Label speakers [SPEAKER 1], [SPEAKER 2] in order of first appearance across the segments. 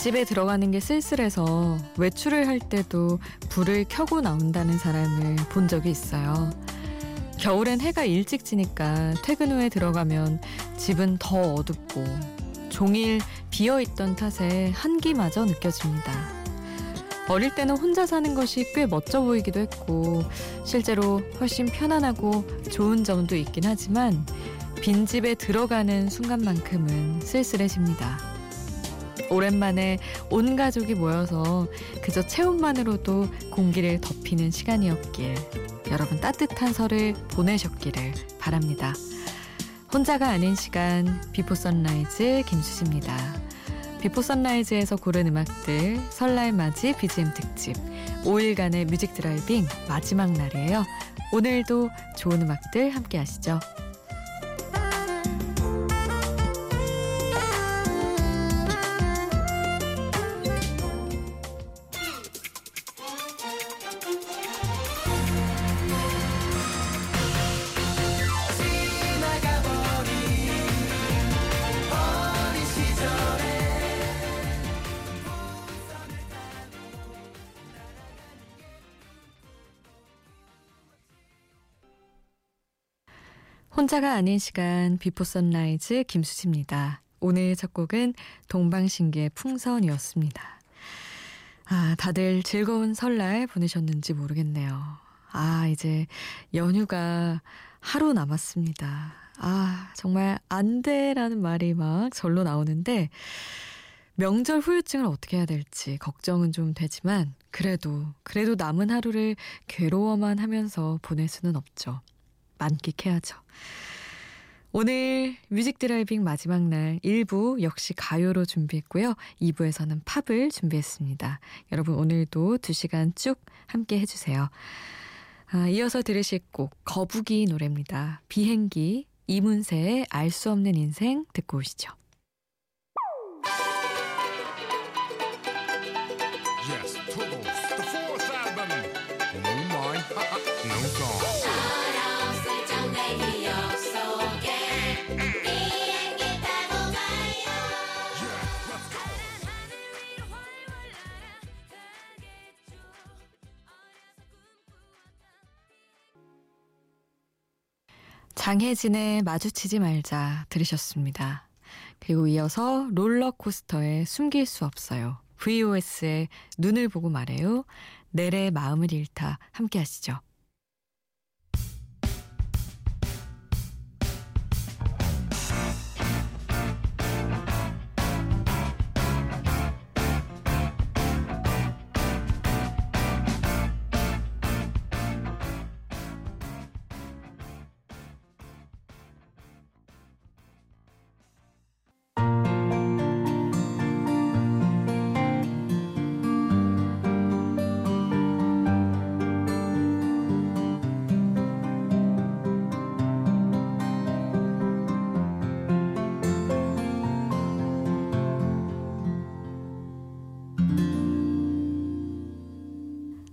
[SPEAKER 1] 빈집에 들어가는 게 쓸쓸해서 외출을 할 때도 불을 켜고 나온다는 사람을 본 적이 있어요. 겨울엔 해가 일찍 지니까 퇴근 후에 들어가면 집은 더 어둡고 종일 비어 있던 탓에 한기마저 느껴집니다. 어릴 때는 혼자 사는 것이 꽤 멋져 보이기도 했고 실제로 훨씬 편안하고 좋은 점도 있긴 하지만 빈집에 들어가는 순간만큼은 쓸쓸해집니다. 오랜만에 온 가족이 모여서 그저 체온만으로도 공기를 덥히는 시간이었길 여러분 따뜻한 설을 보내셨기를 바랍니다. 혼자가 아닌 시간 비포 선라이즈 김수지입니다. 비포 선라이즈에서 고른 음악들 설날 맞이 BGM 특집 5일간의 music driving 마지막 날이에요. 오늘도 좋은 음악들 함께 하시죠. 혼자가 아닌 시간 비포 선라이즈 김수지입니다. 오늘 첫 곡은 동방신기의 풍선이었습니다. 아, 다들 즐거운 설날 보내셨는지 모르겠네요. 아, 이제 연휴가 하루 남았습니다. 아, 정말 안 돼라는 말이 막 절로 나오는데 명절 후유증을 어떻게 해야 될지 걱정은 좀 되지만 그래도 그래도 남은 하루를 괴로워만 하면서 보낼 수는 없죠. 만끽해야죠. 오늘 music driving 마지막 날 1부 역시 가요로 준비했고요. 2부에서는 팝을 준비했습니다. 여러분 오늘도 2시간 쭉 함께 해주세요. 아, 이어서 들으실 곡 거북이 노래입니다. 비행기 이문세의 알 수 없는 인생 듣고 오시죠. 장혜진의 마주치지 말자 들으셨습니다. 그리고 이어서 롤러코스터의 숨길 수 없어요. VOS의 눈을 보고 말해요. 내래 마음을 잃다 함께 하시죠.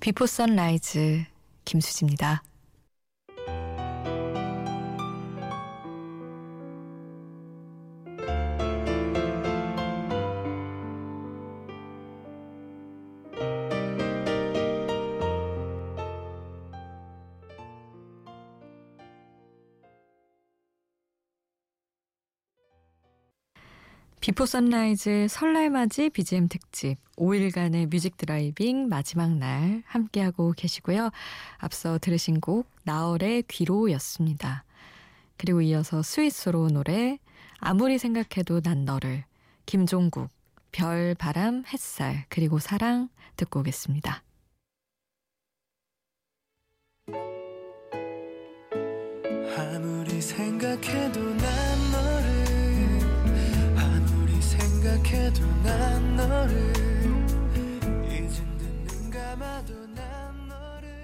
[SPEAKER 1] Before Sunrise 김수지입니다. Before Sunrise 설날맞이 BGM 특집 5일간의 music driving 마지막 날 함께하고 계시고요. 앞서 들으신 곡 나얼의 귀로였습니다. 그리고 이어서 스위스로 노래 아무리 생각해도 난 너를 김종국 별, 바람, 햇살 그리고 사랑 듣고 오겠습니다. 아무리 생각해도 난 너를 생각해도 난 너를 이젠 듣는 감아도 난 너를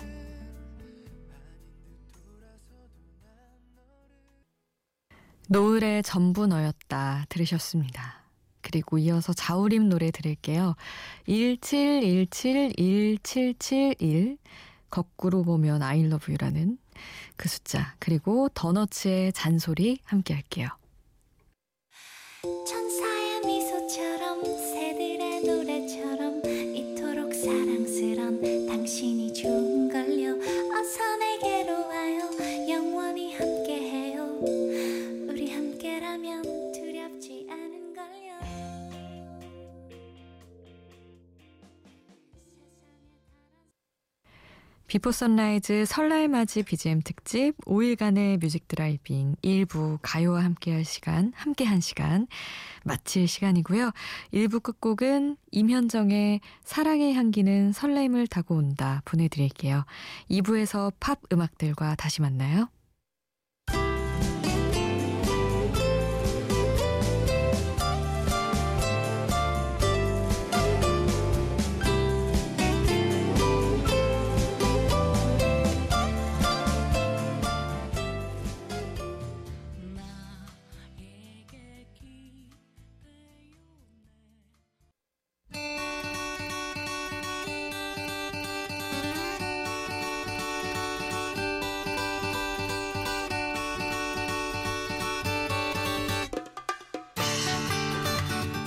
[SPEAKER 1] 노을의 전부 너였다 들으셨습니다. 그리고 이어서 자우림 노래 들을게요. 171717771 거꾸로 보면 I love you라는 그 숫자 그리고 더너츠의 잔소리 함께 할게요. Before Sunrise 설날 맞이 BGM 특집 5일간의 music driving 1부 가요와 함께할 시간, 함께한 시간 마칠 시간이고요. 1부 끝곡은 임현정의 사랑의 향기는 설렘을 타고 온다 보내드릴게요. 2부에서 팝 음악들과 다시 만나요.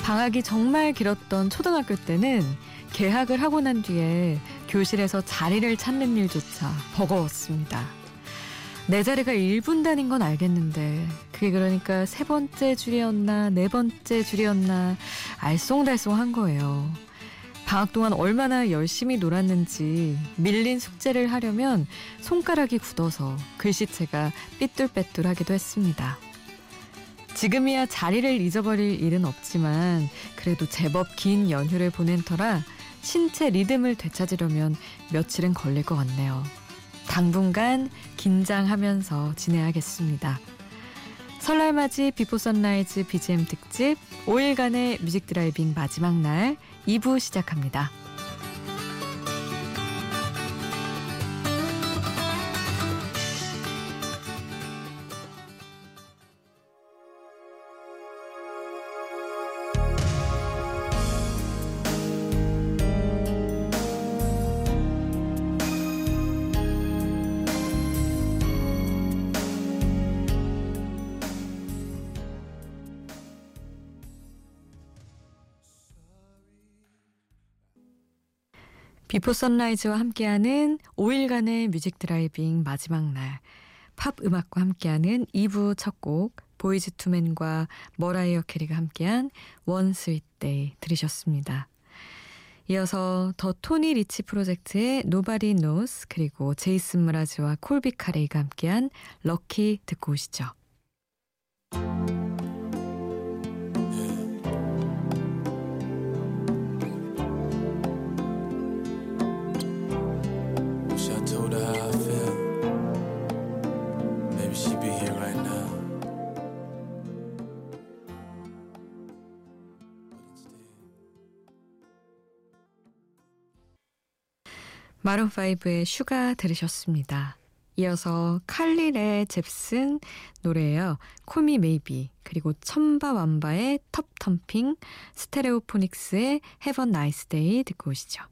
[SPEAKER 1] 방학이 정말 길었던 초등학교 때는 개학을 하고 난 뒤에 교실에서 자리를 찾는 일조차 버거웠습니다. 내 자리가 1분 단인 건 알겠는데 그게 그러니까 세 번째 줄이었나 네 번째 줄이었나 알쏭달쏭한 거예요. 방학 동안 얼마나 열심히 놀았는지 밀린 숙제를 하려면 손가락이 굳어서 글씨체가 삐뚤빼뚤하기도 했습니다. 지금이야 자리를 잊어버릴 일은 없지만 그래도 제법 긴 연휴를 보낸 터라 신체 리듬을 되찾으려면 며칠은 걸릴 것 같네요. 당분간 긴장하면서 지내야겠습니다. 설날 맞이 Before Sunrise BGM 특집 5일간의 music driving 마지막 날 2부 시작합니다. Before Sunrise와 함께하는 5일간의 music driving 마지막 날. 팝 음악과 함께하는 2부 첫 곡, 보이즈 투맨과 머라이어 캐리가 함께한 One Sweet Day 들으셨습니다. 이어서 더 토니 리치 프로젝트의 Nobody Knows 그리고 제이슨 므라즈와 콜비 카레이가 함께한 Lucky 듣고 오시죠. 마룬5의 Sugar 들으셨습니다. 이어서 칼리 레이 젭슨 노래예요. Call Me Maybe 그리고 첨바왐바의 Tubthumping 스테레오포닉스의 Have a Nice Day 듣고 오시죠.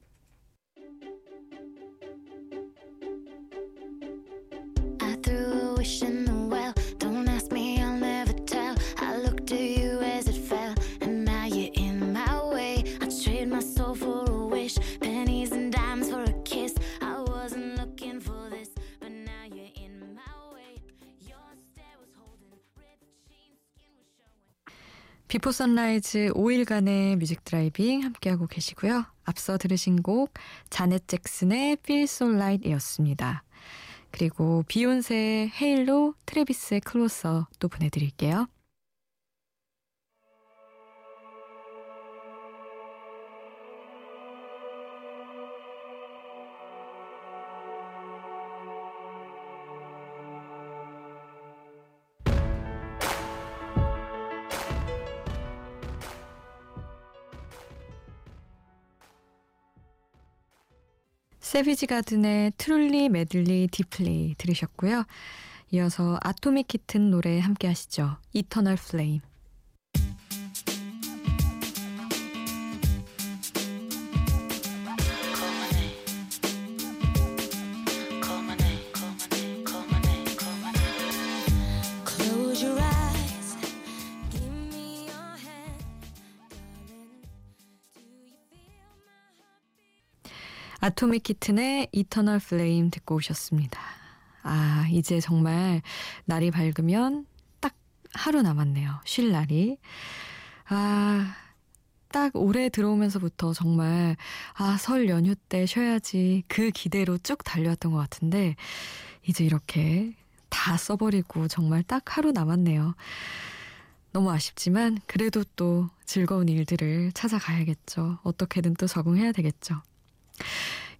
[SPEAKER 1] Before Sunrise 5일간의 music driving 함께하고 계시고요. 앞서 들으신 곡 자넷 잭슨의 Feels So Right이었습니다. 그리고 비욘세의 Halo, 트래비스의 Closer 또 보내드릴게요. 새비지 가든의 Truly Madly Deeply 들으셨고요. 이어서 아토믹 키튼 노래 함께 하시죠. Eternal Flame. 아토믹 키튼의 이터널 플레임 듣고 오셨습니다. 아, 이제 정말 날이 밝으면 딱 하루 남았네요. 쉴 날이. 아, 딱 올해 들어오면서부터 정말 아, 설 연휴 때 쉬어야지 그 기대로 쭉 달려왔던 것 같은데 이제 이렇게 다 써버리고 정말 딱 하루 남았네요. 너무 아쉽지만 그래도 또 즐거운 일들을 찾아가야겠죠. 어떻게든 또 적응해야 되겠죠.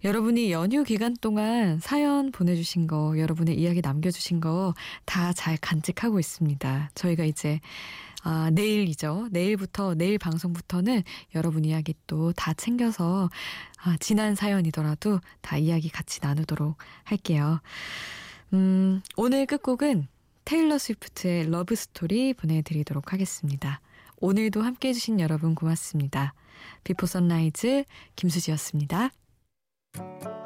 [SPEAKER 1] 여러분이 연휴 기간 동안 사연 보내주신 거, 여러분의 이야기 남겨주신 거 다 잘 간직하고 있습니다. 저희가 이제 아, 내일이죠. 내일부터, 내일 방송부터는 여러분 이야기 또 다 챙겨서 아, 지난 사연이더라도 다 이야기 같이 나누도록 할게요. 음, 오늘 끝곡은 테일러 스위프트의 Love Story 보내드리도록 하겠습니다. 오늘도 함께 해주신 여러분 고맙습니다. 비포 선라이즈 김수지였습니다. Thank you.